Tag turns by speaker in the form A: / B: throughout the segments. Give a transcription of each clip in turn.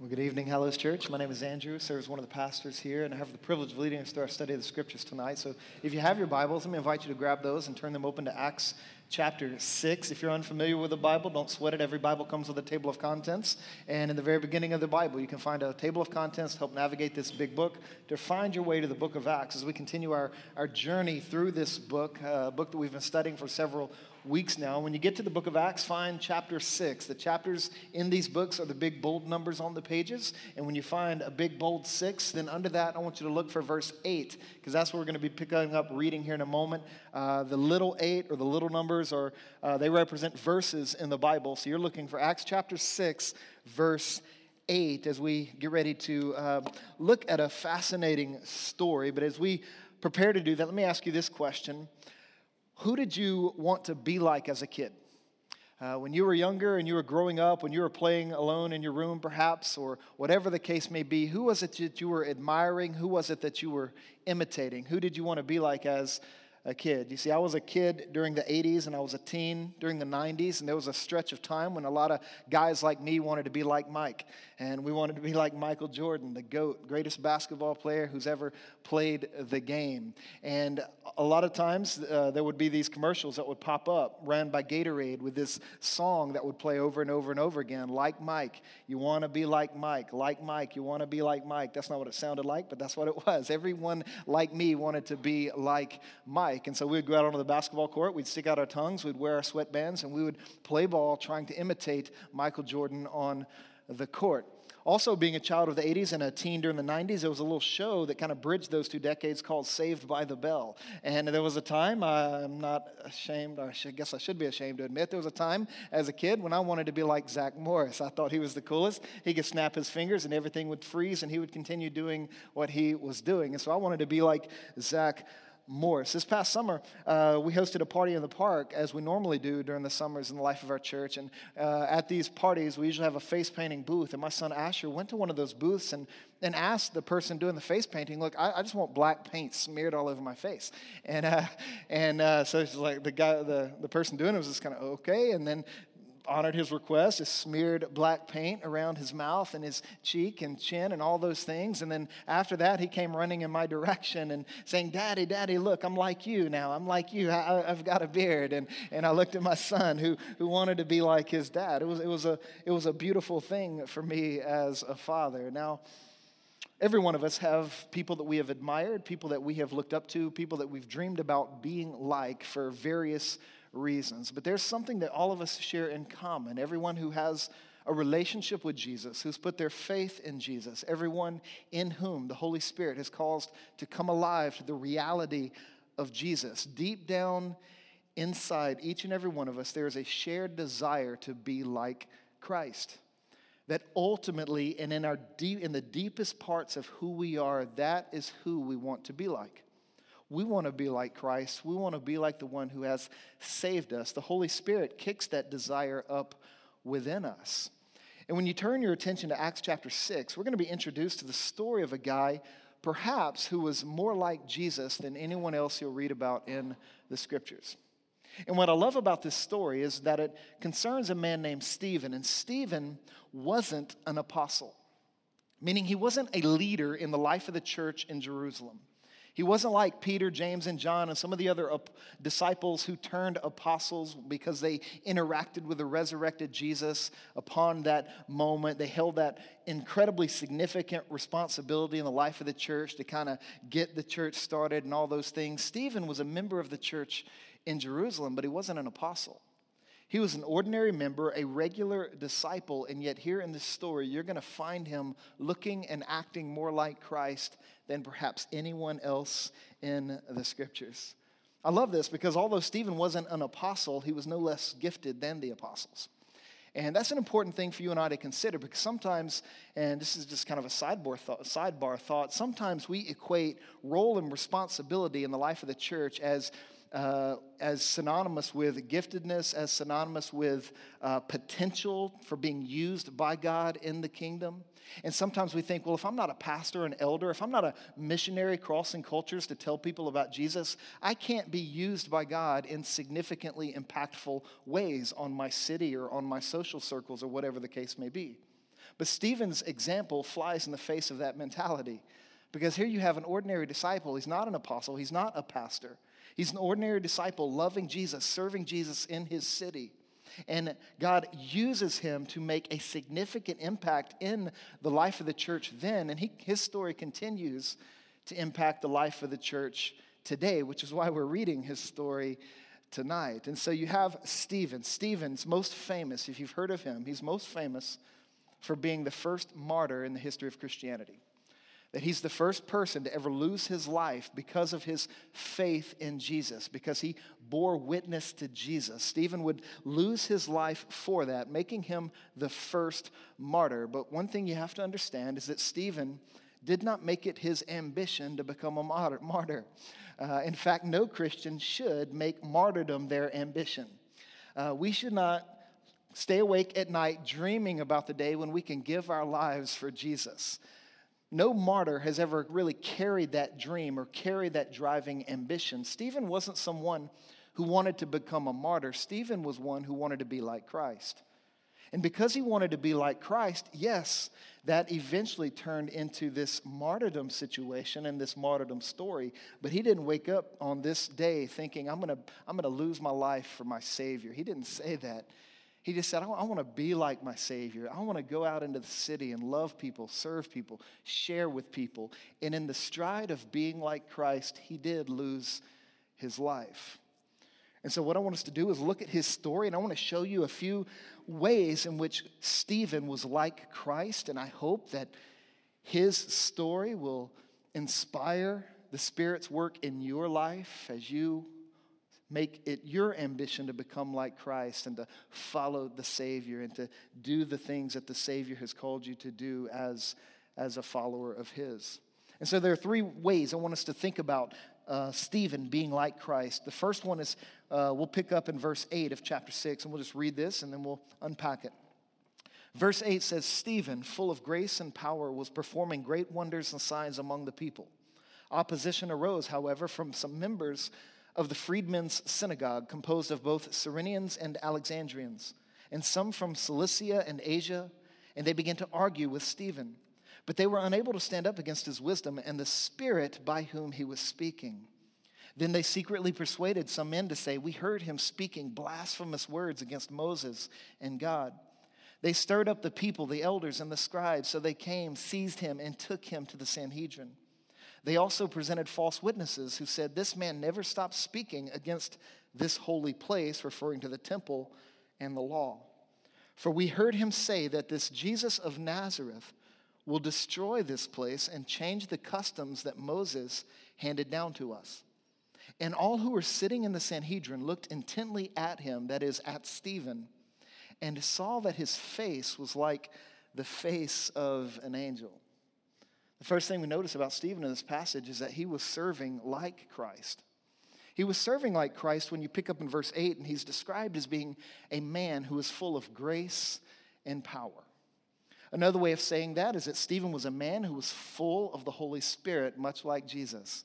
A: Well, good evening, Hallows Church. My name is Andrew, I serve as one of the pastors here, and I have the privilege of leading us through our study of the scriptures tonight. So if you have your Bibles, let me invite you to grab those and turn them open to Acts chapter 6. If you're unfamiliar with the Bible, don't sweat it. Every Bible comes with a table of contents. And in the very beginning of the Bible, you can find a table of contents to help navigate this big book, to find your way to the book of Acts as we continue our, our journey through this book, uh, a book that we've been studying for several weeks now. When you get to the book of Acts, find chapter 6. The chapters in these books are the big bold numbers on the pages. And when you find a big bold 6, then under that, I want you to look for verse 8, because that's what we're going to be picking up reading here in a moment. Uh, the little 8 or the little numbers are, uh, they represent verses in the Bible. So you're looking for Acts chapter 6, verse 8, as we get ready to uh, look at a fascinating story. But as we prepare to do that, let me ask you this question who did you want to be like as a kid? Uh, when you were younger and you were growing up, when you were playing alone in your room, perhaps, or whatever the case may be, who was it that you were admiring? Who was it that you were imitating? Who did you want to be like as a kid. You see, I was a kid during the 80s and I was a teen during the 90s, and there was a stretch of time when a lot of guys like me wanted to be like Mike. And we wanted to be like Michael Jordan, the GOAT, greatest basketball player who's ever played the game. And a lot of times uh, there would be these commercials that would pop up, ran by Gatorade, with this song that would play over and over and over again like Mike, you want to be like Mike, like Mike, you want to be like Mike. That's not what it sounded like, but that's what it was. Everyone like me wanted to be like Mike. And so we would go out onto the basketball court, we'd stick out our tongues, we'd wear our sweatbands, and we would play ball trying to imitate Michael Jordan on the court. Also, being a child of the 80s and a teen during the 90s, there was a little show that kind of bridged those two decades called Saved by the Bell. And there was a time, I'm not ashamed, I guess I should be ashamed to admit, there was a time as a kid when I wanted to be like Zach Morris. I thought he was the coolest. He could snap his fingers and everything would freeze and he would continue doing what he was doing. And so I wanted to be like Zach Morris. This past summer, uh, we hosted a party in the park, as we normally do during the summers in the life of our church. And uh, at these parties, we usually have a face painting booth. And my son Asher went to one of those booths and, and asked the person doing the face painting, Look, I, I just want black paint smeared all over my face. And, uh, and uh, so it's like the guy, the, the person doing it was just kind of okay. And then honored his request, just smeared black paint around his mouth and his cheek and chin and all those things. And then after that, he came running in my direction and saying, Daddy, Daddy, look, I'm like you now. I'm like you. I, have got a beard. And, and I looked at my son who, who wanted to be like his dad. It was, it, was a, it was a beautiful thing for me as a father. Now, Every one of us have people that we have admired, people that we have looked up to, people that we've dreamed about being like for various reasons. But there's something that all of us share in common. Everyone who has a relationship with Jesus, who's put their faith in Jesus, everyone in whom the Holy Spirit has caused to come alive to the reality of Jesus. Deep down inside each and every one of us, there is a shared desire to be like Christ. That ultimately, and in, our deep, in the deepest parts of who we are, that is who we want to be like. We want to be like Christ. We want to be like the one who has saved us. The Holy Spirit kicks that desire up within us. And when you turn your attention to Acts chapter 6, we're going to be introduced to the story of a guy, perhaps, who was more like Jesus than anyone else you'll read about in the scriptures. And what I love about this story is that it concerns a man named Stephen. And Stephen wasn't an apostle, meaning he wasn't a leader in the life of the church in Jerusalem. He wasn't like Peter, James, and John and some of the other disciples who turned apostles because they interacted with the resurrected Jesus upon that moment. They held that incredibly significant responsibility in the life of the church to kind of get the church started and all those things. Stephen was a member of the church in Jerusalem, but he wasn't an apostle. He was an ordinary member, a regular disciple, and yet here in this story, you're going to find him looking and acting more like Christ than perhaps anyone else in the scriptures. I love this because although Stephen wasn't an apostle, he was no less gifted than the apostles. And that's an important thing for you and I to consider because sometimes, and this is just kind of a sidebar thought, sidebar thought sometimes we equate role and responsibility in the life of the church as uh, as synonymous with giftedness, as synonymous with uh, potential for being used by God in the kingdom. And sometimes we think, well, if I'm not a pastor, an elder, if I'm not a missionary crossing cultures to tell people about Jesus, I can't be used by God in significantly impactful ways on my city or on my social circles or whatever the case may be. But Stephen's example flies in the face of that mentality. Because here you have an ordinary disciple. He's not an apostle, he's not a pastor. He's an ordinary disciple loving Jesus, serving Jesus in his city. And God uses him to make a significant impact in the life of the church then. And he, his story continues to impact the life of the church today, which is why we're reading his story tonight. And so you have Stephen. Stephen's most famous, if you've heard of him, he's most famous for being the first martyr in the history of Christianity that he's the first person to ever lose his life because of his faith in Jesus, because he bore witness to Jesus. Stephen would lose his life for that, making him the first martyr. But one thing you have to understand is that Stephen did not make it his ambition to become a martyr. Uh, in fact, no Christian should make martyrdom their ambition. Uh, we should not stay awake at night dreaming about the day when we can give our lives for Jesus. No martyr has ever really carried that dream or carried that driving ambition. Stephen wasn't someone who wanted to become a martyr, Stephen was one who wanted to be like Christ. And because he wanted to be like Christ, yes, that eventually turned into this martyrdom situation and this martyrdom story. But he didn't wake up on this day thinking, I'm going to I'm going to lose my life for my Savior. He didn't say that. He just said, I want to be like my Savior. I want to go out into the city and love people, serve people, share with people. And in the stride of being like Christ, he did lose his life. And so, what I want us to do is look at his story, and I want to show you a few ways in which Stephen was like Christ. And I hope that his story will inspire the Spirit's work in your life as you Make it your ambition to become like Christ and to follow the Savior and to do the things that the Savior has called you to do as, as a follower of His. And so there are three ways I want us to think about uh, Stephen being like Christ. The first one is uh, we'll pick up in verse 8 of chapter 6, and we'll just read this and then we'll unpack it. Verse 8 says Stephen, full of grace and power, was performing great wonders and signs among the people. Opposition arose, however, from some members of the freedmen's synagogue, composed of both Cyrenians and Alexandrians, and some from Cilicia and Asia, and they began to argue with Stephen. But they were unable to stand up against his wisdom and the spirit by whom he was speaking. Then they secretly persuaded some men to say, We heard him speaking blasphemous words against Moses and God. They stirred up the people, the elders, and the scribes, so they came, seized him, and took him to the Sanhedrin. They also presented false witnesses who said, This man never stopped speaking against this holy place, referring to the temple and the law. For we heard him say that this Jesus of Nazareth will destroy this place and change the customs that Moses handed down to us. And all who were sitting in the Sanhedrin looked intently at him, that is, at Stephen, and saw that his face was like the face of an angel. The first thing we notice about Stephen in this passage is that he was serving like Christ. He was serving like Christ when you pick up in verse 8, and he's described as being a man who is full of grace and power. Another way of saying that is that Stephen was a man who was full of the Holy Spirit, much like Jesus.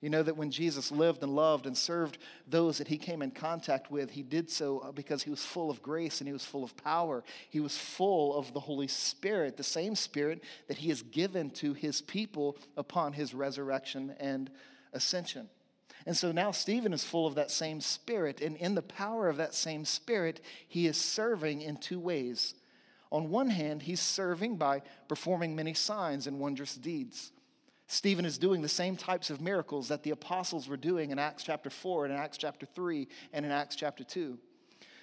A: You know that when Jesus lived and loved and served those that he came in contact with, he did so uh, because he was full of grace and he was full of power. He was full of the Holy Spirit, the same Spirit that he has given to his people upon his resurrection and ascension. And so now Stephen is full of that same Spirit, and in the power of that same Spirit, he is serving in two ways. On one hand, he's serving by performing many signs and wondrous deeds. Stephen is doing the same types of miracles that the apostles were doing in Acts chapter 4 and in Acts chapter 3 and in Acts chapter 2.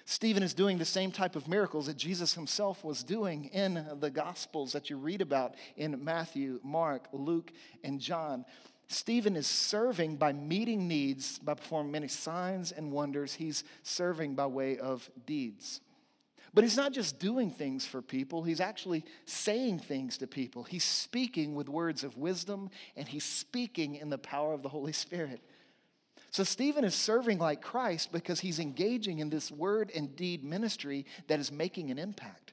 A: Stephen is doing the same type of miracles that Jesus himself was doing in the Gospels that you read about in Matthew, Mark, Luke, and John. Stephen is serving by meeting needs, by performing many signs and wonders. He's serving by way of deeds. But he's not just doing things for people, he's actually saying things to people. He's speaking with words of wisdom and he's speaking in the power of the Holy Spirit. So, Stephen is serving like Christ because he's engaging in this word and deed ministry that is making an impact,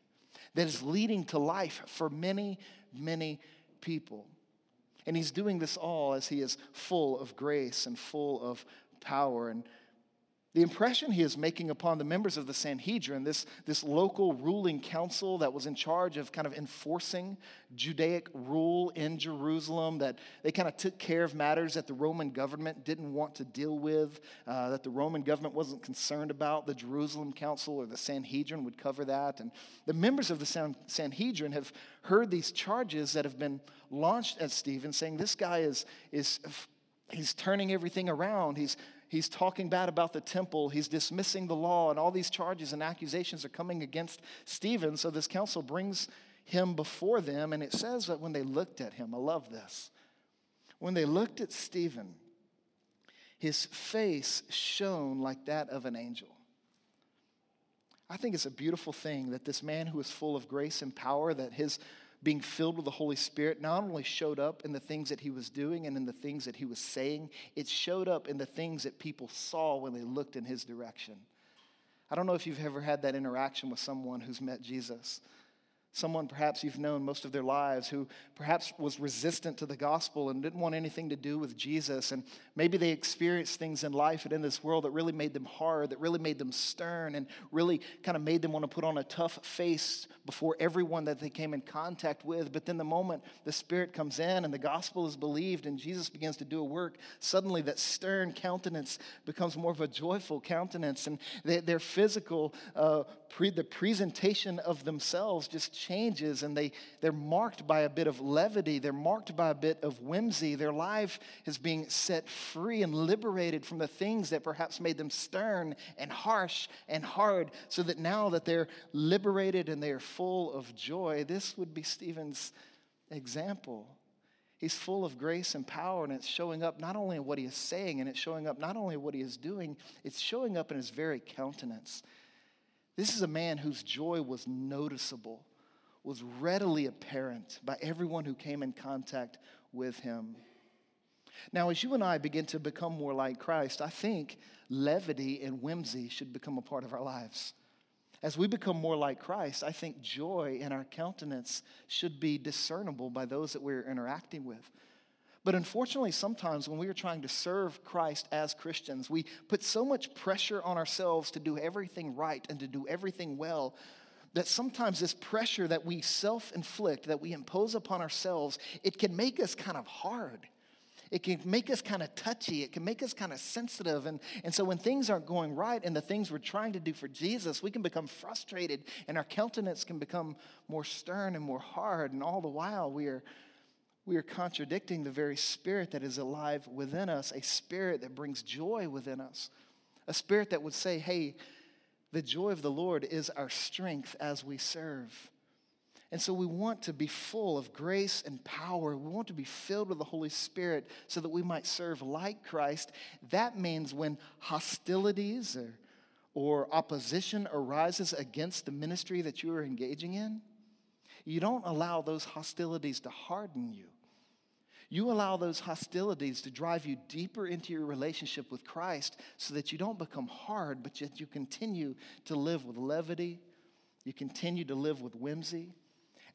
A: that is leading to life for many, many people. And he's doing this all as he is full of grace and full of power. And the impression he is making upon the members of the Sanhedrin, this, this local ruling council that was in charge of kind of enforcing Judaic rule in Jerusalem, that they kind of took care of matters that the Roman government didn't want to deal with, uh, that the Roman government wasn't concerned about. The Jerusalem council or the Sanhedrin would cover that. And the members of the San- Sanhedrin have heard these charges that have been launched at Stephen, saying this guy is, is he's turning everything around. He's he's talking bad about the temple, he's dismissing the law, and all these charges and accusations are coming against Stephen. So this council brings him before them, and it says that when they looked at him, I love this. When they looked at Stephen, his face shone like that of an angel. I think it's a beautiful thing that this man who is full of grace and power, that his being filled with the Holy Spirit not only showed up in the things that he was doing and in the things that he was saying, it showed up in the things that people saw when they looked in his direction. I don't know if you've ever had that interaction with someone who's met Jesus someone perhaps you've known most of their lives who perhaps was resistant to the gospel and didn't want anything to do with Jesus. And maybe they experienced things in life and in this world that really made them hard, that really made them stern, and really kind of made them want to put on a tough face before everyone that they came in contact with. But then the moment the Spirit comes in and the gospel is believed and Jesus begins to do a work, suddenly that stern countenance becomes more of a joyful countenance. And their physical, uh, pre- the presentation of themselves just changes and they, they're marked by a bit of levity. They're marked by a bit of whimsy. Their life is being set free and liberated from the things that perhaps made them stern and harsh and hard, so that now that they're liberated and they're full of joy, this would be Stephen's example. He's full of grace and power, and it's showing up not only in what he is saying, and it's showing up not only what he is doing, it's showing up in his very countenance. This is a man whose joy was noticeable was readily apparent by everyone who came in contact with him. Now, as you and I begin to become more like Christ, I think levity and whimsy should become a part of our lives. As we become more like Christ, I think joy in our countenance should be discernible by those that we're interacting with. But unfortunately, sometimes when we are trying to serve Christ as Christians, we put so much pressure on ourselves to do everything right and to do everything well that sometimes this pressure that we self inflict, that we impose upon ourselves, it can make us kind of hard. It can make us kind of touchy. It can make us kind of sensitive. And, and so when things aren't going right and the things we're trying to do for Jesus, we can become frustrated and our countenance can become more stern and more hard. And all the while, we are, we are contradicting the very spirit that is alive within us, a spirit that brings joy within us, a spirit that would say, hey, the joy of the Lord is our strength as we serve. And so we want to be full of grace and power. We want to be filled with the Holy Spirit so that we might serve like Christ. That means when hostilities or, or opposition arises against the ministry that you are engaging in, you don't allow those hostilities to harden you. You allow those hostilities to drive you deeper into your relationship with Christ so that you don't become hard, but yet you continue to live with levity, you continue to live with whimsy,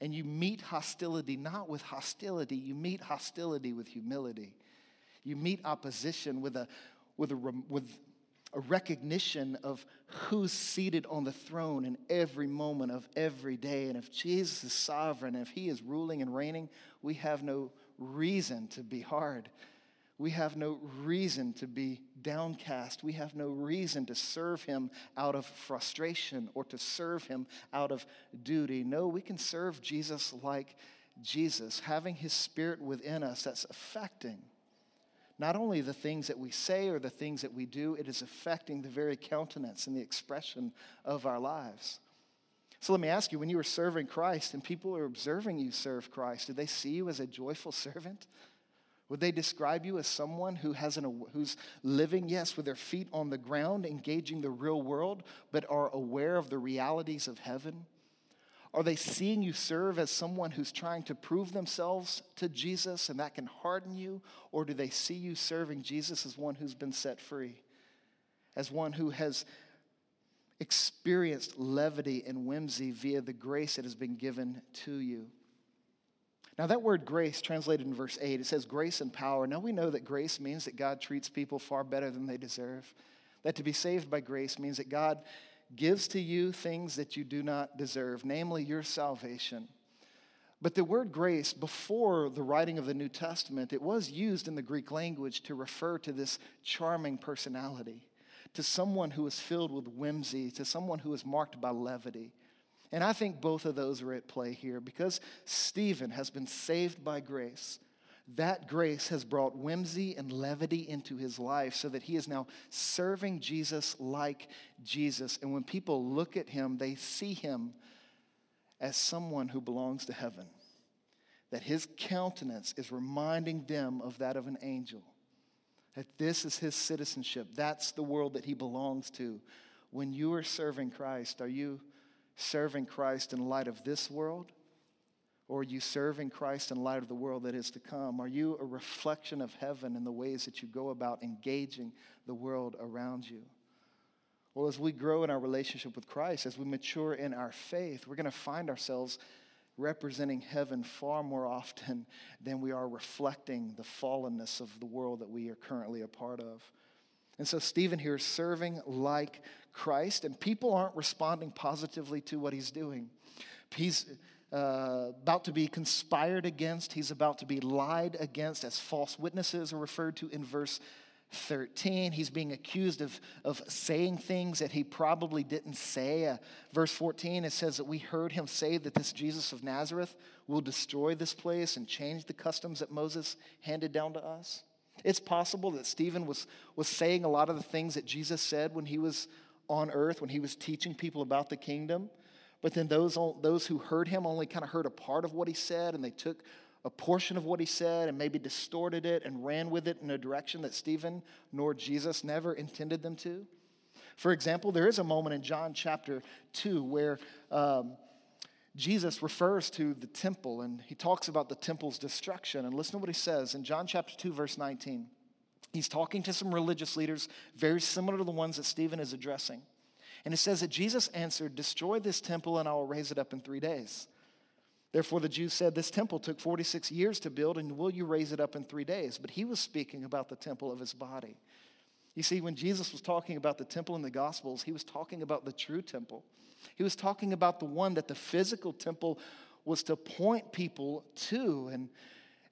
A: and you meet hostility not with hostility, you meet hostility with humility. You meet opposition with a, with a, with a recognition of who's seated on the throne in every moment of every day. And if Jesus is sovereign, if he is ruling and reigning, we have no reason to be hard. We have no reason to be downcast. We have no reason to serve him out of frustration or to serve him out of duty. No, we can serve Jesus like Jesus, having his spirit within us that's affecting not only the things that we say or the things that we do, it is affecting the very countenance and the expression of our lives. So let me ask you when you were serving Christ and people are observing you serve Christ, did they see you as a joyful servant? Would they describe you as someone who has an, who's living, yes, with their feet on the ground, engaging the real world, but are aware of the realities of heaven? Are they seeing you serve as someone who's trying to prove themselves to Jesus and that can harden you? Or do they see you serving Jesus as one who's been set free? As one who has experienced levity and whimsy via the grace that has been given to you. Now, that word grace, translated in verse 8, it says grace and power. Now we know that grace means that God treats people far better than they deserve, That to be saved by grace means that God gives to you things that you do not deserve, namely your salvation. But the word grace, before the writing of the New Testament, it was used in the Greek language to refer to this charming personality, to someone who is filled with whimsy, to someone who is marked by levity. And I think both of those are at play here because Stephen has been saved by grace. That grace has brought whimsy and levity into his life so that he is now serving Jesus like Jesus. And when people look at him, they see him as someone who belongs to heaven. That his countenance is reminding them of that of an angel. That this is his citizenship. That's the world that he belongs to. When you are serving Christ, are you serving Christ in light of this world? Or are you serving Christ in light of the world that is to come? Are you a reflection of heaven in the ways that you go about engaging the world around you? Well, as we grow in our relationship with Christ, as we mature in our faith, we're going to find ourselves representing heaven far more often than we are reflecting the fallenness of the world that we are currently a part of. And so Stephen here is serving like Christ, and people aren't responding positively to what he's doing. He's uh, about to be conspired against, he's about to be lied against, as false witnesses are referred to in verse 13. He's being accused of, of saying things that he probably didn't say. Uh, verse 14, it says that we heard him say that this Jesus of Nazareth will destroy this place and change the customs that Moses handed down to us. It's possible that Stephen was, was saying a lot of the things that Jesus said when he was on earth, when he was teaching people about the kingdom. But then those, those who heard him only kind of heard a part of what he said, and they took a portion of what he said and maybe distorted it and ran with it in a direction that Stephen nor Jesus never intended them to. For example, there is a moment in John chapter 2 where um, Jesus refers to the temple and he talks about the temple's destruction. And listen to what he says in John chapter 2, verse 19. He's talking to some religious leaders, very similar to the ones that Stephen is addressing. And it says that Jesus answered, Destroy this temple and I will raise it up in three days. Therefore, the Jews said, This temple took 46 years to build, and will you raise it up in three days? But he was speaking about the temple of his body. You see, when Jesus was talking about the temple in the Gospels, he was talking about the true temple. He was talking about the one that the physical temple was to point people to. And,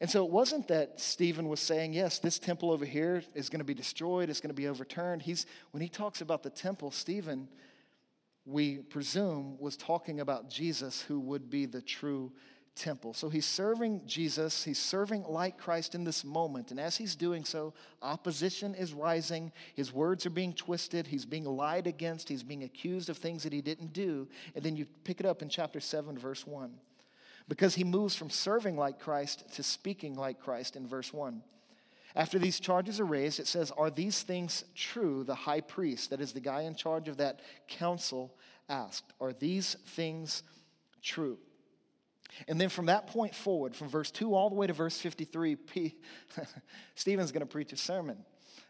A: and so it wasn't that Stephen was saying, yes, this temple over here is going to be destroyed, it's going to be overturned. He's, when he talks about the temple, Stephen we presume, was talking about Jesus, who would be the true temple. So he's serving Jesus, he's serving like Christ in this moment. And as he's doing so, opposition is rising, his words are being twisted, he's being lied against, he's being accused of things that he didn't do. And then you pick it up in chapter 7, verse 1. Because he moves from serving like Christ to speaking like Christ in verse 1. After these charges are raised, it says, Are these things true? The high priest, that is the guy in charge of that council, asked, Are these things true? And then from that point forward, from verse 2 all the way to verse 53, P- Stephen's going to preach a sermon.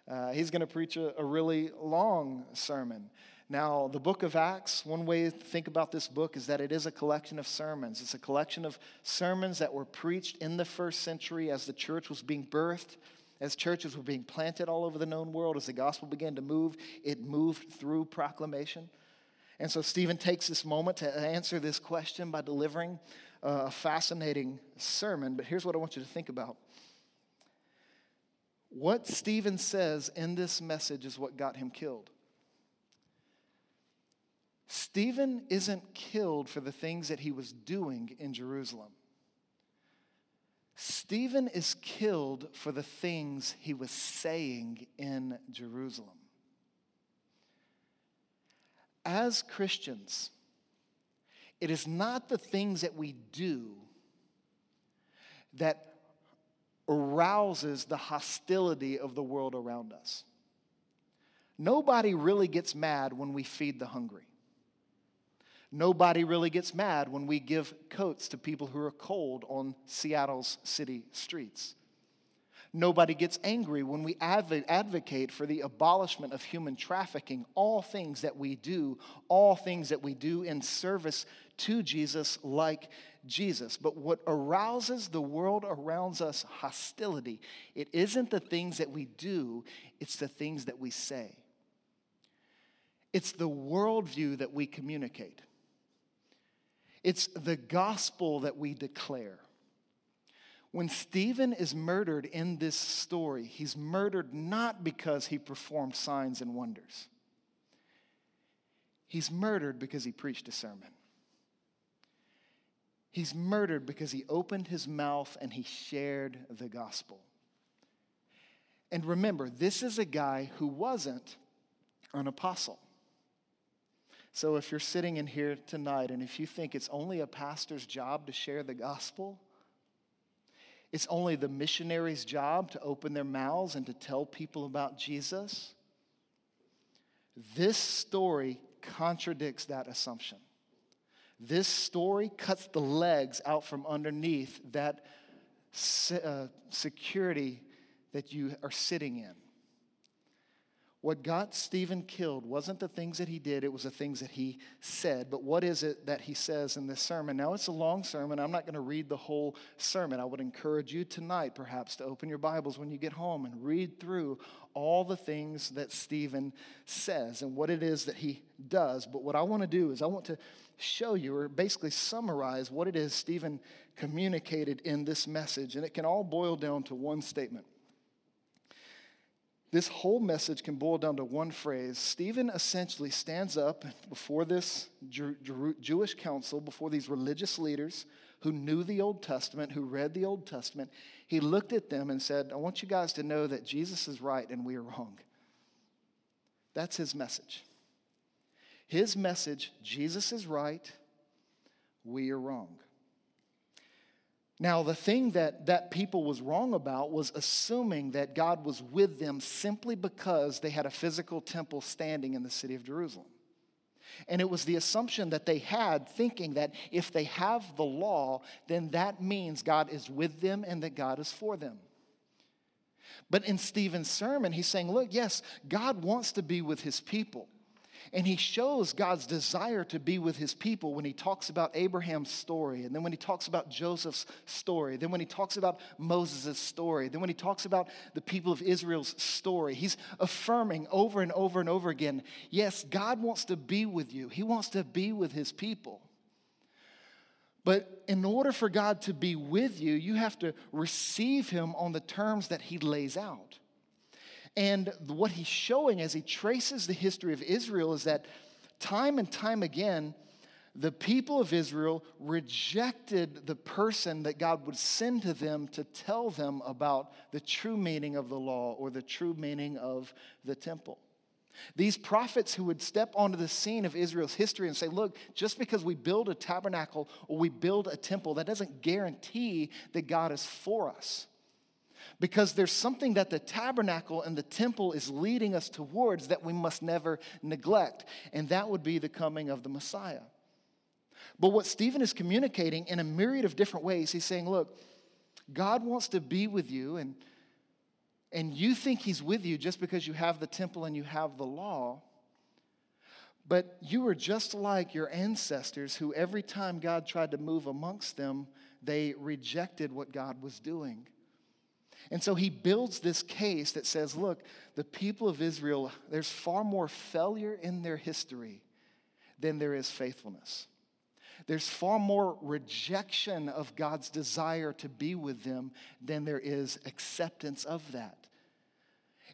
A: Uh, he's going to preach a, a really long sermon. Now, the book of Acts, one way to think about this book is that it is a collection of sermons. It's a collection of sermons that were preached in the first century as the church was being birthed as churches were being planted all over the known world, as the gospel began to move, it moved through proclamation. And so Stephen takes this moment to answer this question by delivering uh, a fascinating sermon. But here's what I want you to think about. What Stephen says in this message is what got him killed. Stephen isn't killed for the things that he was doing in Jerusalem. Stephen is killed for the things he was saying in Jerusalem. As Christians, it is not the things that we do that arouses the hostility of the world around us. Nobody really gets mad when we feed the hungry. Nobody really gets mad when we give coats to people who are cold on Seattle's city streets. Nobody gets angry when we advocate for the abolishment of human trafficking. All things that we do, all things that we do in service to Jesus, like Jesus. But what arouses the world around us hostility, it isn't the things that we do, it's the things that we say. It's the worldview that we communicate. It's the gospel that we declare. When Stephen is murdered in this story, he's murdered not because he performed signs and wonders. He's murdered because he preached a sermon. He's murdered because he opened his mouth and he shared the gospel. And remember, this is a guy who wasn't an apostle. So if you're sitting in here tonight and if you think it's only a pastor's job to share the gospel, it's only the missionary's job to open their mouths and to tell people about Jesus, this story contradicts that assumption. This story cuts the legs out from underneath that uh, security that you are sitting in. What got Stephen killed wasn't the things that he did, it was the things that he said. But what is it that he says in this sermon? Now, it's a long sermon. I'm not going to read the whole sermon. I would encourage you tonight, perhaps, to open your Bibles when you get home and read through all the things that Stephen says and what it is that he does. But what I want to do is I want to show you, or basically summarize, what it is Stephen communicated in this message. And it can all boil down to one statement this whole message can boil down to one phrase. Stephen essentially stands up before this Jewish council, before these religious leaders who knew the Old Testament, who read the Old Testament. He looked at them and said, I want you guys to know that Jesus is right and we are wrong. That's his message. His message Jesus is right, we are wrong. Now, the thing that that people was wrong about was assuming that God was with them simply because they had a physical temple standing in the city of Jerusalem. And it was the assumption that they had, thinking that if they have the law, then that means God is with them and that God is for them. But in Stephen's sermon, he's saying, look, yes, God wants to be with his people. And he shows God's desire to be with his people when he talks about Abraham's story, and then when he talks about Joseph's story, then when he talks about Moses' story, then when he talks about the people of Israel's story. He's affirming over and over and over again yes, God wants to be with you, he wants to be with his people. But in order for God to be with you, you have to receive him on the terms that he lays out. And what he's showing as he traces the history of Israel is that time and time again, the people of Israel rejected the person that God would send to them to tell them about the true meaning of the law or the true meaning of the temple. These prophets who would step onto the scene of Israel's history and say, Look, just because we build a tabernacle or we build a temple, that doesn't guarantee that God is for us because there's something that the tabernacle and the temple is leading us towards that we must never neglect, and that would be the coming of the Messiah. But what Stephen is communicating in a myriad of different ways, he's saying, look, God wants to be with you, and, and you think he's with you just because you have the temple and you have the law. But you are just like your ancestors, who every time God tried to move amongst them, they rejected what God was doing. And so he builds this case that says, look, the people of Israel, there's far more failure in their history than there is faithfulness. There's far more rejection of God's desire to be with them than there is acceptance of that.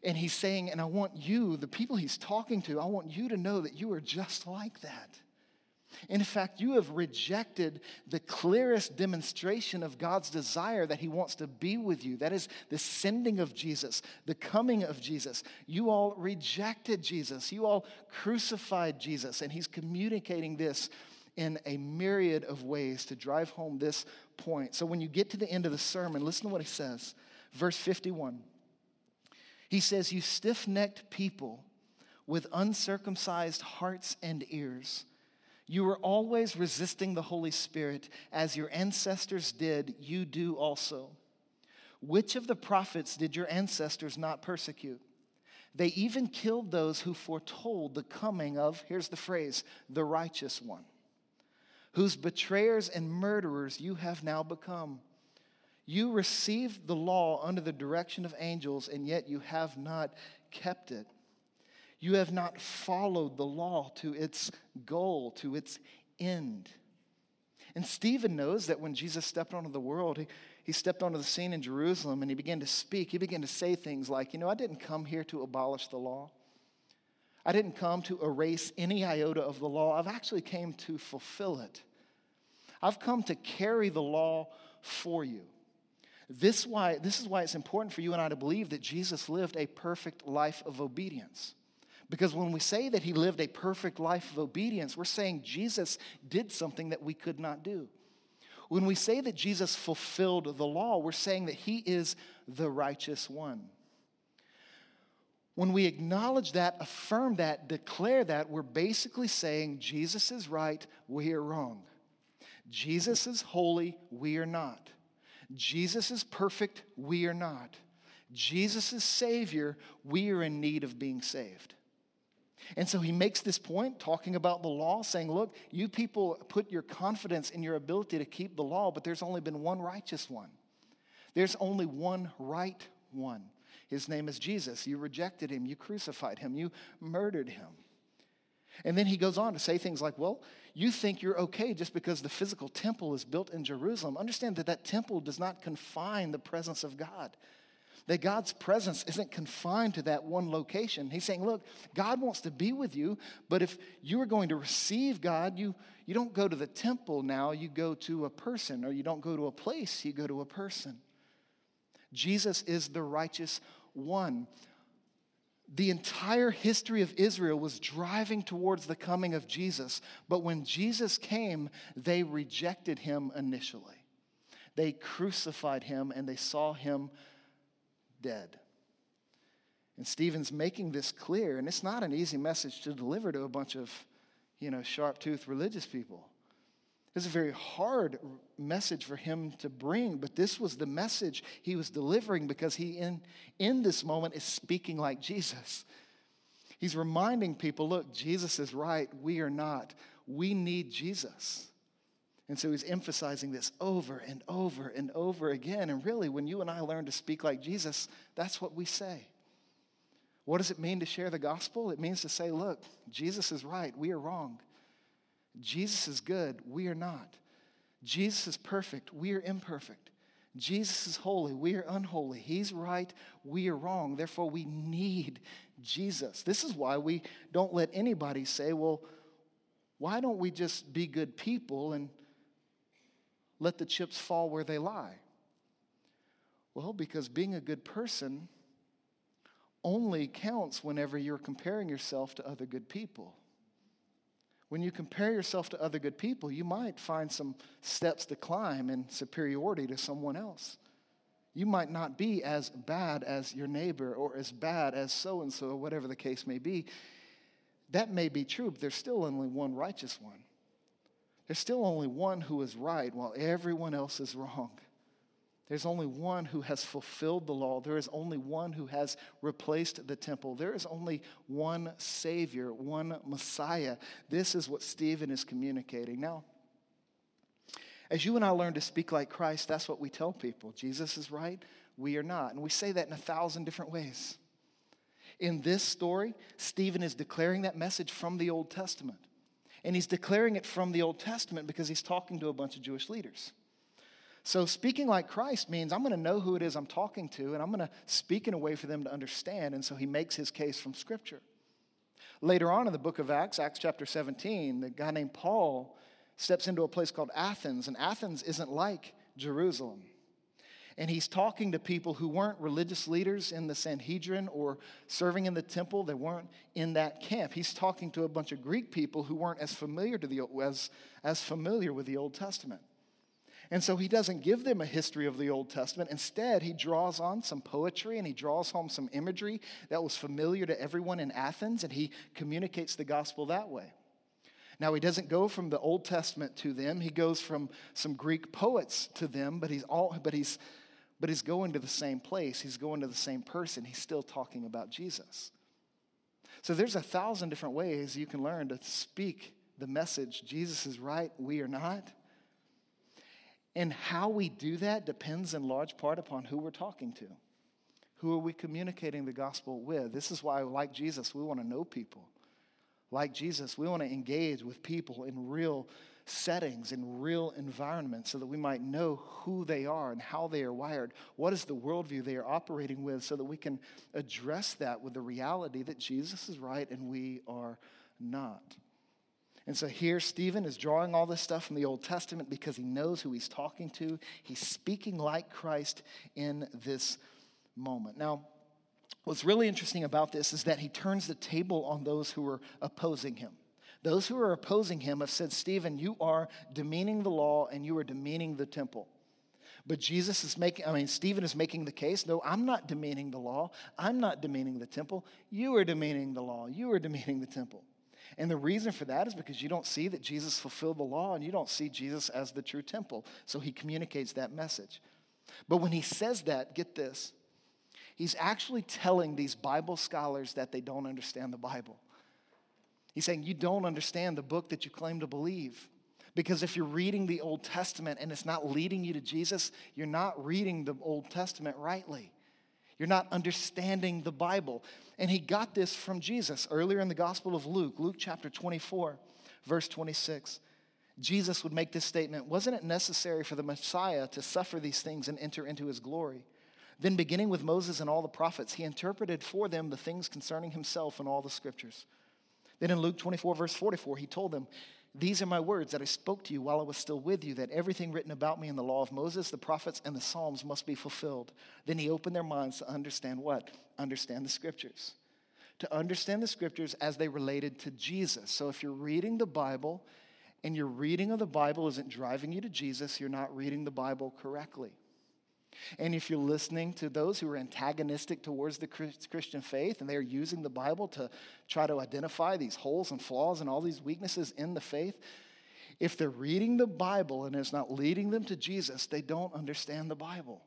A: And he's saying, and I want you, the people he's talking to, I want you to know that you are just like that. In fact, you have rejected the clearest demonstration of God's desire that He wants to be with you. That is the sending of Jesus, the coming of Jesus. You all rejected Jesus, you all crucified Jesus, and He's communicating this in a myriad of ways to drive home this point. So when you get to the end of the sermon, listen to what He says. Verse 51. He says, You stiff necked people with uncircumcised hearts and ears you are always resisting the Holy Spirit as your ancestors did, you do also. Which of the prophets did your ancestors not persecute? They even killed those who foretold the coming of, here's the phrase, the righteous one, whose betrayers and murderers you have now become. You received the law under the direction of angels, and yet you have not kept it. You have not followed the law to its goal, to its end. And Stephen knows that when Jesus stepped onto the world, he, he stepped onto the scene in Jerusalem and he began to speak. He began to say things like, You know, I didn't come here to abolish the law. I didn't come to erase any iota of the law. I've actually came to fulfill it. I've come to carry the law for you. This, why, this is why it's important for you and I to believe that Jesus lived a perfect life of obedience. Because when we say that he lived a perfect life of obedience, we're saying Jesus did something that we could not do. When we say that Jesus fulfilled the law, we're saying that he is the righteous one. When we acknowledge that, affirm that, declare that, we're basically saying Jesus is right, we are wrong. Jesus is holy, we are not. Jesus is perfect, we are not. Jesus is Savior, we are in need of being saved. And so he makes this point talking about the law, saying, Look, you people put your confidence in your ability to keep the law, but there's only been one righteous one. There's only one right one. His name is Jesus. You rejected him, you crucified him, you murdered him. And then he goes on to say things like, Well, you think you're okay just because the physical temple is built in Jerusalem. Understand that that temple does not confine the presence of God. That God's presence isn't confined to that one location. He's saying, look, God wants to be with you, but if you are going to receive God, you, you don't go to the temple now, you go to a person, or you don't go to a place, you go to a person. Jesus is the righteous one. The entire history of Israel was driving towards the coming of Jesus, but when Jesus came, they rejected him initially. They crucified him and they saw him dead. And Stephen's making this clear, and it's not an easy message to deliver to a bunch of, you know, sharp-toothed religious people. It's a very hard message for him to bring, but this was the message he was delivering because he, in, in this moment, is speaking like Jesus. He's reminding people look, Jesus is right, we are not. We need Jesus. And so he's emphasizing this over and over and over again. And really, when you and I learn to speak like Jesus, that's what we say. What does it mean to share the gospel? It means to say, look, Jesus is right, we are wrong. Jesus is good, we are not. Jesus is perfect, we are imperfect. Jesus is holy, we are unholy. He's right, we are wrong. Therefore, we need Jesus. This is why we don't let anybody say, well, why don't we just be good people and let the chips fall where they lie? Well, because being a good person only counts whenever you're comparing yourself to other good people. When you compare yourself to other good people, you might find some steps to climb in superiority to someone else. You might not be as bad as your neighbor or as bad as so and so, whatever the case may be. That may be true, but there's still only one righteous one. There's still only one who is right while everyone else is wrong. There's only one who has fulfilled the law. There is only one who has replaced the temple. There is only one Savior, one Messiah. This is what Stephen is communicating. Now, as you and I learn to speak like Christ, that's what we tell people. Jesus is right, we are not. And we say that in a thousand different ways. In this story, Stephen is declaring that message from the Old Testament. And he's declaring it from the Old Testament because he's talking to a bunch of Jewish leaders. So, speaking like Christ means I'm going to know who it is I'm talking to, and I'm going to speak in a way for them to understand. And so he makes his case from Scripture. Later on in the book of Acts, Acts chapter 17, the guy named Paul steps into a place called Athens, and Athens isn't like Jerusalem. And he's talking to people who weren't religious leaders in the Sanhedrin or serving in the temple. They weren't in that camp. He's talking to a bunch of Greek people who weren't as familiar, to the, as, as familiar with the Old Testament. And so he doesn't give them a history of the Old Testament. Instead, he draws on some poetry and he draws home some imagery that was familiar to everyone in Athens, and he communicates the gospel that way. Now, he doesn't go from the Old Testament to them, he goes from some Greek poets to them, but he's, all, but he's but he's going to the same place, he's going to the same person, he's still talking about Jesus. So there's a thousand different ways you can learn to speak the message Jesus is right, we are not. And how we do that depends in large part upon who we're talking to. Who are we communicating the gospel with? This is why, like Jesus, we want to know people. Like Jesus, we want to engage with people in real settings, in real environments, so that we might know who they are and how they are wired. What is the worldview they are operating with, so that we can address that with the reality that Jesus is right and we are not. And so here, Stephen is drawing all this stuff from the Old Testament because he knows who he's talking to. He's speaking like Christ in this moment. Now, what's really interesting about this is that he turns the table on those who are opposing him. Those who are opposing him have said, Stephen, you are demeaning the law and you are demeaning the temple. But Jesus is making, I mean, Stephen is making the case no, I'm not demeaning the law. I'm not demeaning the temple. You are demeaning the law. You are demeaning the temple. And the reason for that is because you don't see that Jesus fulfilled the law and you don't see Jesus as the true temple. So he communicates that message. But when he says that, get this, he's actually telling these Bible scholars that they don't understand the Bible. He's saying, You don't understand the book that you claim to believe. Because if you're reading the Old Testament and it's not leading you to Jesus, you're not reading the Old Testament rightly. You're not understanding the Bible. And he got this from Jesus earlier in the Gospel of Luke, Luke chapter 24, verse 26. Jesus would make this statement Wasn't it necessary for the Messiah to suffer these things and enter into his glory? Then, beginning with Moses and all the prophets, he interpreted for them the things concerning himself in all the scriptures. Then in Luke 24, verse 44, he told them, These are my words that I spoke to you while I was still with you, that everything written about me in the law of Moses, the prophets, and the Psalms must be fulfilled. Then he opened their minds to understand what? Understand the scriptures. To understand the scriptures as they related to Jesus. So if you're reading the Bible and your reading of the Bible isn't driving you to Jesus, you're not reading the Bible correctly. And if you're listening to those who are antagonistic towards the Christian faith and they're using the Bible to try to identify these holes and flaws and all these weaknesses in the faith, if they're reading the Bible and it's not leading them to Jesus, they don't understand the Bible.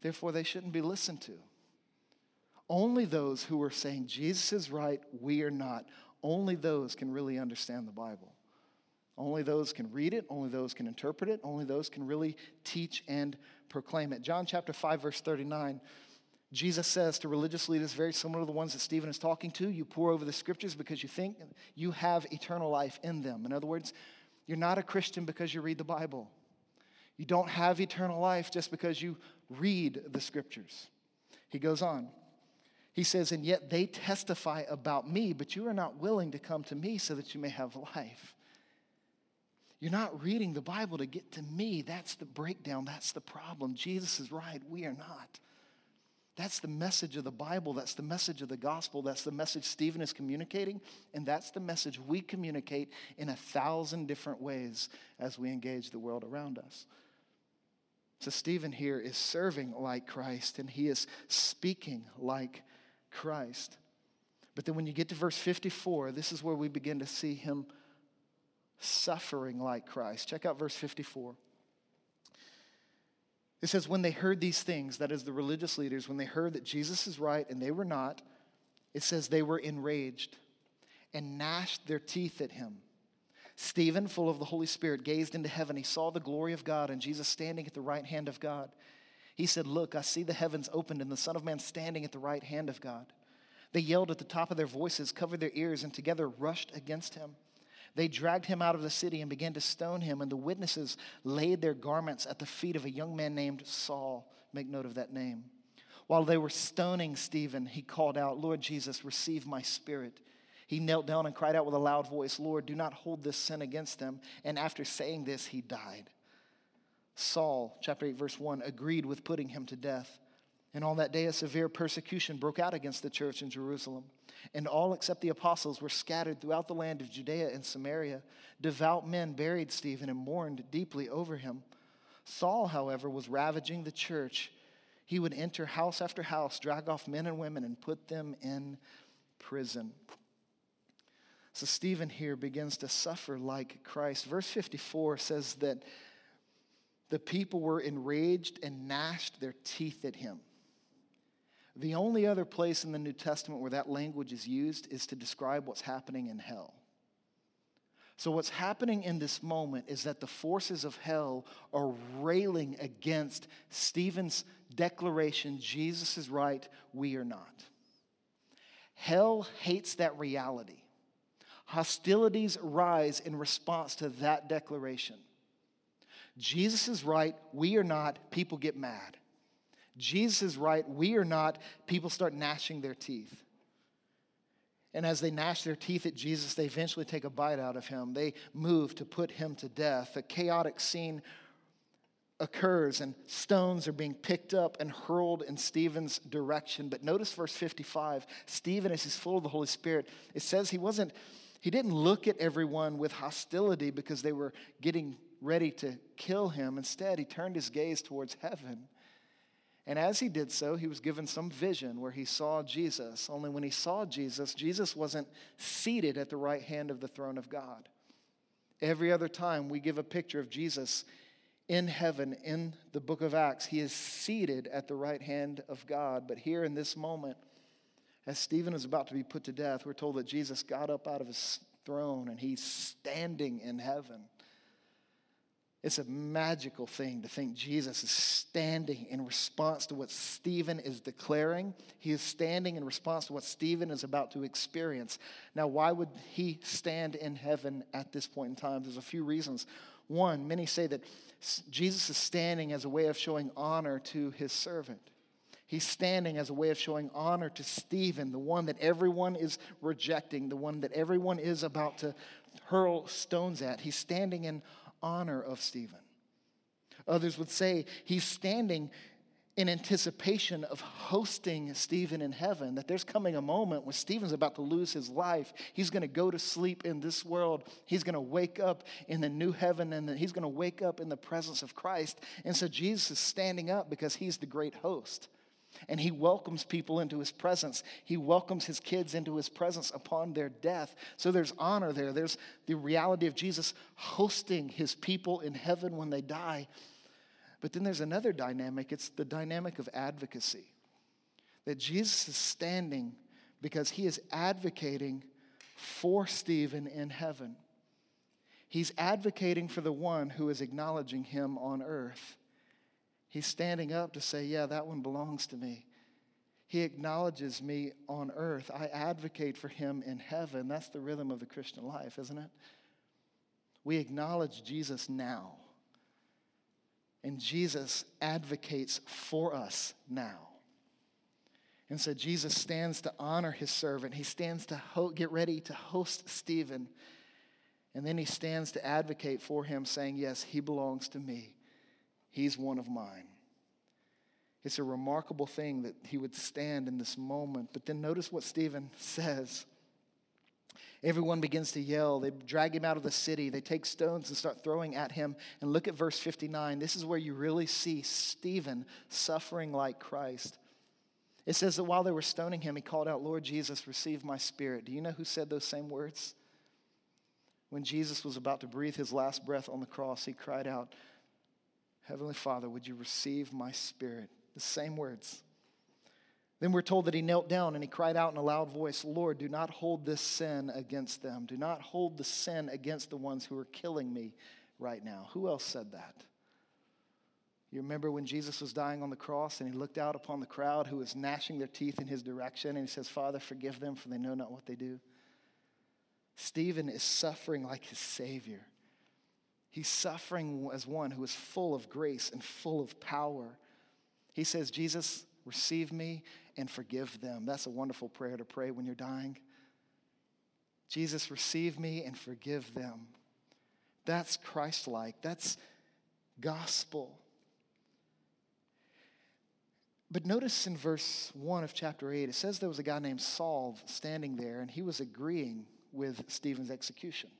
A: Therefore, they shouldn't be listened to. Only those who are saying Jesus is right, we are not, only those can really understand the Bible. Only those can read it, only those can interpret it, only those can really teach and proclaim it. John chapter 5, verse 39. Jesus says to religious leaders, very similar to the ones that Stephen is talking to, you pore over the scriptures because you think you have eternal life in them. In other words, you're not a Christian because you read the Bible. You don't have eternal life just because you read the scriptures. He goes on. He says, And yet they testify about me, but you are not willing to come to me so that you may have life. You're not reading the Bible to get to me. That's the breakdown. That's the problem. Jesus is right. We are not. That's the message of the Bible. That's the message of the gospel. That's the message Stephen is communicating. And that's the message we communicate in a thousand different ways as we engage the world around us. So, Stephen here is serving like Christ and he is speaking like Christ. But then when you get to verse 54, this is where we begin to see him suffering like Christ. Check out verse 54. It says, When they heard these things, that is, the religious leaders, when they heard that Jesus is right and they were not, it says they were enraged and gnashed their teeth at him. Stephen, full of the Holy Spirit, gazed into heaven. He saw the glory of God and Jesus standing at the right hand of God. He said, Look, I see the heavens opened and the Son of Man standing at the right hand of God. They yelled at the top of their voices, covered their ears, and together rushed against him. They dragged him out of the city and began to stone him, and the witnesses laid their garments at the feet of a young man named Saul. Make note of that name. While they were stoning Stephen, he called out, Lord Jesus, receive my spirit. He knelt down and cried out with a loud voice, Lord, do not hold this sin against them. And after saying this, he died. Saul, chapter 8, verse 1, agreed with putting him to death. And on that day, a severe persecution broke out against the church in Jerusalem. And all except the apostles were scattered throughout the land of Judea and Samaria. Devout men buried Stephen and mourned deeply over him. Saul, however, was ravaging the church. He would enter house after house, drag off men and women, and put them in prison. So Stephen here begins to suffer like Christ. Verse 54 says that the people were enraged and gnashed their teeth at him. The only other place in the New Testament where that language is used is to describe what's happening in hell. So, what's happening in this moment is that the forces of hell are railing against Stephen's declaration Jesus is right, we are not. Hell hates that reality. Hostilities rise in response to that declaration. Jesus is right, we are not, people get mad. Jesus is right, we are not, people start gnashing their teeth. And as they gnash their teeth at Jesus, they eventually take a bite out of him. They move to put him to death. A chaotic scene occurs, and stones are being picked up and hurled in Stephen's direction. But notice verse 55 Stephen, as he's full of the Holy Spirit, it says he wasn't, he didn't look at everyone with hostility because they were getting ready to kill him. Instead, he turned his gaze towards heaven and as he did so, he was given some vision where he saw Jesus. Only when he saw Jesus, Jesus wasn't seated at the right hand of the throne of God. Every other time we give a picture of Jesus in heaven in the book of Acts, he is seated at the right hand of God. But here in this moment, as Stephen is about to be put to death, we're told that Jesus got up out of his throne and he's standing in heaven. It's a magical thing to think Jesus is standing in response to what Stephen is declaring. He is standing in response to what Stephen is about to experience. Now, why would he stand in heaven at this point in time? There's a few reasons. One, many say that Jesus is standing as a way of showing honor to his servant. He's standing as a way of showing honor to Stephen, the one that everyone is rejecting, the one that everyone is about to hurl stones at. He's standing in honor of Stephen. Others would say he's standing in anticipation of hosting Stephen in heaven, that there's coming a moment when Stephen's about to lose his life. He's going to go to sleep in this world. He's going to wake up in the new heaven and he's going to wake up in the presence of Christ. And so Jesus is standing up because he's the great host and he welcomes people into his presence. He welcomes his kids into his presence upon their death. So there's honor there. There's the reality of Jesus hosting his people in heaven when they die. But then there's another dynamic it's the dynamic of advocacy. That Jesus is standing because he is advocating for Stephen in heaven. He's advocating for the one who is acknowledging him on earth. He's standing up to say, Yeah, that one belongs to me. He acknowledges me on earth. I advocate for him in heaven. That's the rhythm of the Christian life, isn't it? We acknowledge Jesus now. And Jesus advocates for us now. And so Jesus stands to honor his servant. He stands to ho- get ready to host Stephen. And then he stands to advocate for him, saying, Yes, he belongs to me. He's one of mine. It's a remarkable thing that he would stand in this moment. But then notice what Stephen says. Everyone begins to yell. They drag him out of the city. They take stones and start throwing at him. And look at verse 59. This is where you really see Stephen suffering like Christ. It says that while they were stoning him, he called out, Lord Jesus, receive my spirit. Do you know who said those same words? When Jesus was about to breathe his last breath on the cross, he cried out, Heavenly Father, would you receive my spirit? The same words. Then we're told that he knelt down and he cried out in a loud voice, Lord, do not hold this sin against them. Do not hold the sin against the ones who are killing me right now. Who else said that? You remember when Jesus was dying on the cross and he looked out upon the crowd who was gnashing their teeth in his direction and he says, Father, forgive them for they know not what they do. Stephen is suffering like his Savior. He's suffering as one who is full of grace and full of power. He says, Jesus, receive me and forgive them. That's a wonderful prayer to pray when you're dying. Jesus, receive me and forgive them. That's Christ like. That's gospel. But notice in verse 1 of chapter 8, it says there was a guy named Saul standing there, and he was agreeing with Stephen's execution.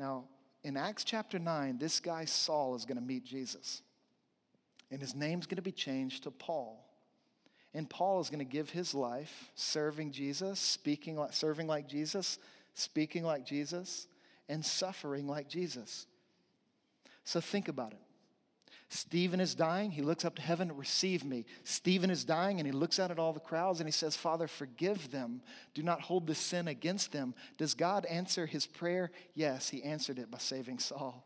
A: Now, in Acts chapter 9, this guy Saul is going to meet Jesus. And his name's going to be changed to Paul. And Paul is going to give his life serving Jesus, speaking like, serving like Jesus, speaking like Jesus, and suffering like Jesus. So think about it. Stephen is dying. He looks up to heaven, receive me. Stephen is dying, and he looks out at all the crowds and he says, Father, forgive them. Do not hold this sin against them. Does God answer his prayer? Yes, he answered it by saving Saul.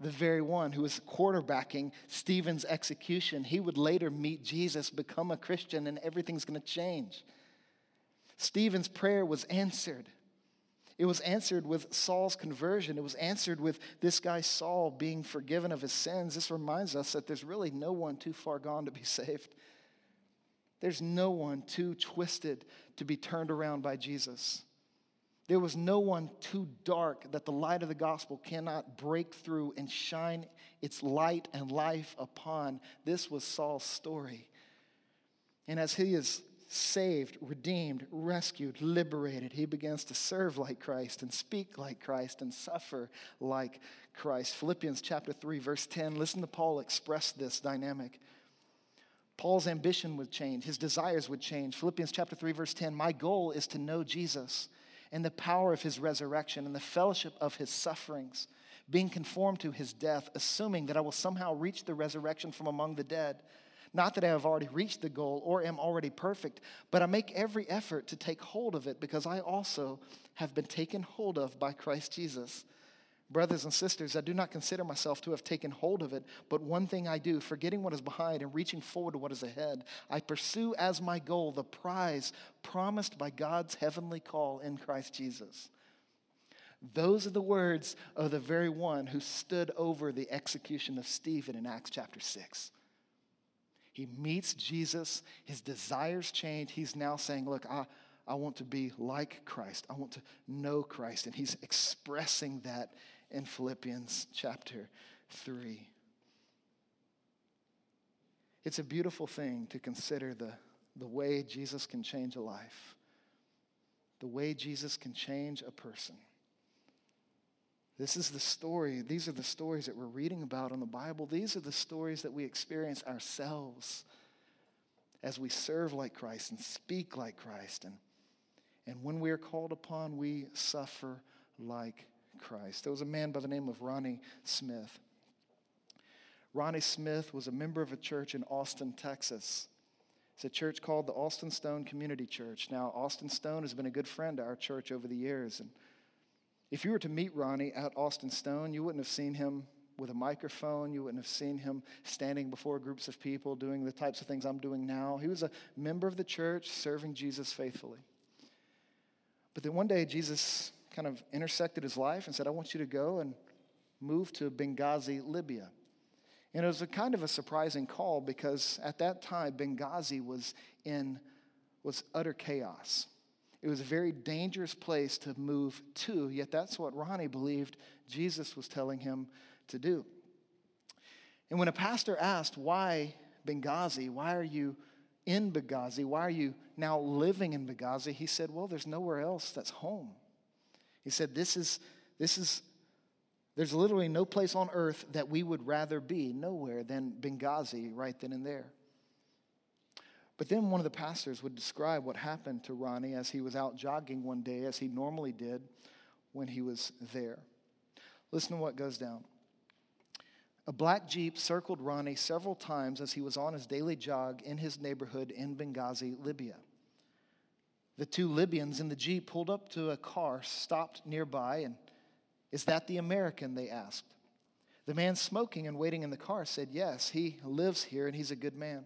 A: The very one who was quarterbacking Stephen's execution, he would later meet Jesus, become a Christian, and everything's going to change. Stephen's prayer was answered. It was answered with Saul's conversion. It was answered with this guy Saul being forgiven of his sins. This reminds us that there's really no one too far gone to be saved. There's no one too twisted to be turned around by Jesus. There was no one too dark that the light of the gospel cannot break through and shine its light and life upon. This was Saul's story. And as he is saved, redeemed, rescued, liberated, he begins to serve like Christ and speak like Christ and suffer like Christ. Philippians chapter 3 verse 10, listen to Paul express this dynamic. Paul's ambition would change, his desires would change. Philippians chapter 3 verse 10, my goal is to know Jesus and the power of his resurrection and the fellowship of his sufferings, being conformed to his death, assuming that I will somehow reach the resurrection from among the dead. Not that I have already reached the goal or am already perfect, but I make every effort to take hold of it because I also have been taken hold of by Christ Jesus. Brothers and sisters, I do not consider myself to have taken hold of it, but one thing I do, forgetting what is behind and reaching forward to what is ahead, I pursue as my goal the prize promised by God's heavenly call in Christ Jesus. Those are the words of the very one who stood over the execution of Stephen in Acts chapter 6. He meets Jesus, his desires change. He's now saying, Look, I, I want to be like Christ, I want to know Christ. And he's expressing that in Philippians chapter 3. It's a beautiful thing to consider the, the way Jesus can change a life, the way Jesus can change a person. This is the story. These are the stories that we're reading about in the Bible. These are the stories that we experience ourselves as we serve like Christ and speak like Christ. And, and when we are called upon, we suffer like Christ. There was a man by the name of Ronnie Smith. Ronnie Smith was a member of a church in Austin, Texas. It's a church called the Austin Stone Community Church. Now, Austin Stone has been a good friend to our church over the years. And if you were to meet Ronnie at Austin Stone, you wouldn't have seen him with a microphone. You wouldn't have seen him standing before groups of people doing the types of things I'm doing now. He was a member of the church serving Jesus faithfully. But then one day, Jesus kind of intersected his life and said, I want you to go and move to Benghazi, Libya. And it was a kind of a surprising call because at that time, Benghazi was in was utter chaos. It was a very dangerous place to move to, yet that's what Ronnie believed Jesus was telling him to do. And when a pastor asked, Why Benghazi? Why are you in Benghazi? Why are you now living in Benghazi? He said, Well, there's nowhere else that's home. He said, This is, this is, there's literally no place on earth that we would rather be, nowhere than Benghazi right then and there. But then one of the pastors would describe what happened to Ronnie as he was out jogging one day, as he normally did when he was there. Listen to what goes down. A black Jeep circled Ronnie several times as he was on his daily jog in his neighborhood in Benghazi, Libya. The two Libyans in the Jeep pulled up to a car stopped nearby, and is that the American? They asked. The man smoking and waiting in the car said, Yes, he lives here and he's a good man.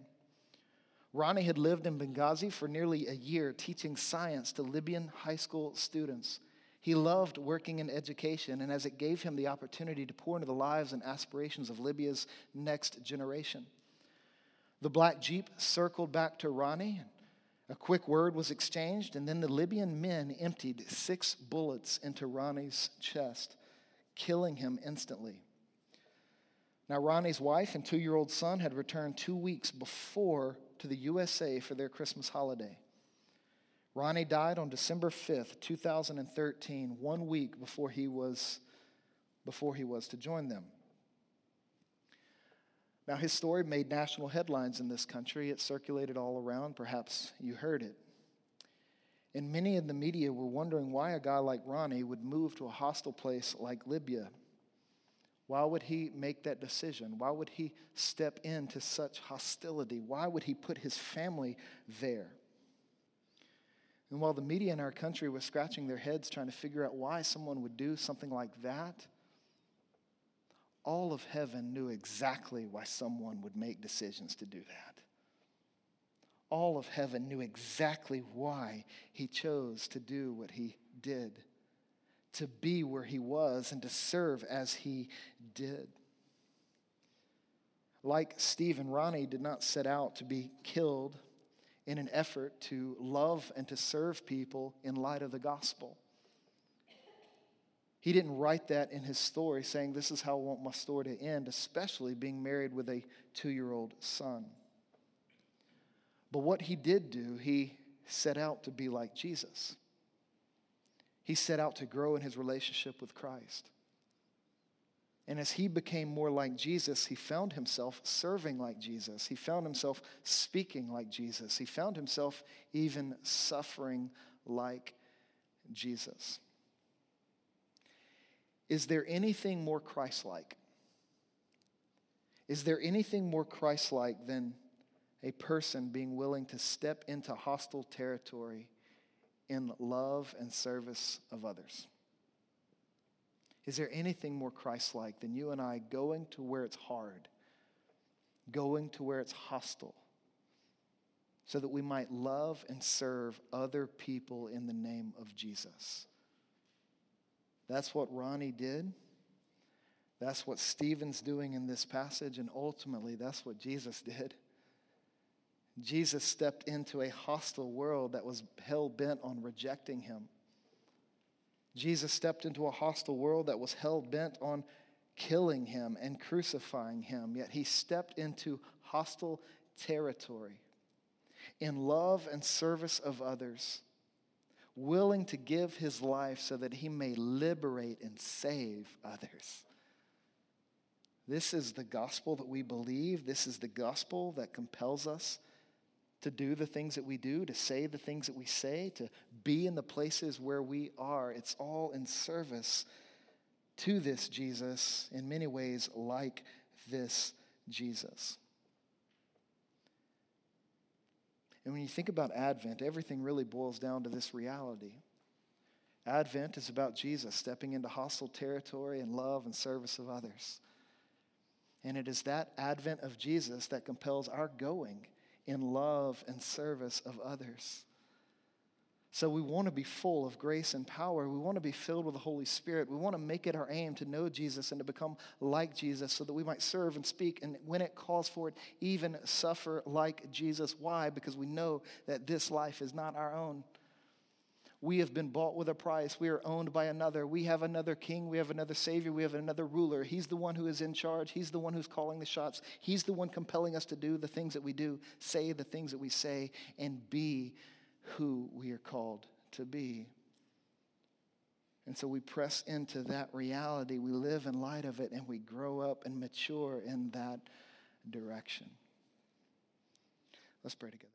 A: Ronnie had lived in Benghazi for nearly a year teaching science to Libyan high school students. He loved working in education, and as it gave him the opportunity to pour into the lives and aspirations of Libya's next generation. The black Jeep circled back to Ronnie. A quick word was exchanged, and then the Libyan men emptied six bullets into Ronnie's chest, killing him instantly. Now, Ronnie's wife and two year old son had returned two weeks before to the USA for their Christmas holiday. Ronnie died on December 5th, 2013, one week before he was, before he was to join them. Now, his story made national headlines in this country. It circulated all around. Perhaps you heard it. And many in the media were wondering why a guy like Ronnie would move to a hostile place like Libya. Why would he make that decision? Why would he step into such hostility? Why would he put his family there? And while the media in our country was scratching their heads trying to figure out why someone would do something like that, all of heaven knew exactly why someone would make decisions to do that. All of heaven knew exactly why he chose to do what he did, to be where he was, and to serve as he did. Like Stephen, Ronnie did not set out to be killed in an effort to love and to serve people in light of the gospel. He didn't write that in his story, saying, This is how I want my story to end, especially being married with a two year old son. But what he did do, he set out to be like Jesus. He set out to grow in his relationship with Christ. And as he became more like Jesus, he found himself serving like Jesus. He found himself speaking like Jesus. He found himself even suffering like Jesus. Is there anything more Christ like? Is there anything more Christ like than a person being willing to step into hostile territory in love and service of others? Is there anything more Christ like than you and I going to where it's hard, going to where it's hostile, so that we might love and serve other people in the name of Jesus? That's what Ronnie did. That's what Stephen's doing in this passage, and ultimately, that's what Jesus did. Jesus stepped into a hostile world that was hell bent on rejecting him. Jesus stepped into a hostile world that was hell bent on killing him and crucifying him, yet he stepped into hostile territory in love and service of others willing to give his life so that he may liberate and save others. This is the gospel that we believe. This is the gospel that compels us to do the things that we do, to say the things that we say, to be in the places where we are. It's all in service to this Jesus, in many ways, like this Jesus. And when you think about Advent, everything really boils down to this reality. Advent is about Jesus stepping into hostile territory in love and service of others. And it is that Advent of Jesus that compels our going in love and service of others. So we want to be full of grace and power. We want to be filled with the Holy Spirit. We want to make it our aim to know Jesus and to become like Jesus so that we might serve and speak, and when it calls for it, even suffer like Jesus. Why? Because we know that this life is not our own. We have been bought with a price. We are owned by another. We have another king. We have another savior. We have another ruler. He's the one who is in charge. He's the one who's calling the shots. He's the one compelling us to do the things that we do, say the things that we say, and be who we are called to be. And so we press into that reality. We live in light of it and we grow up and mature in that direction. Let's pray together.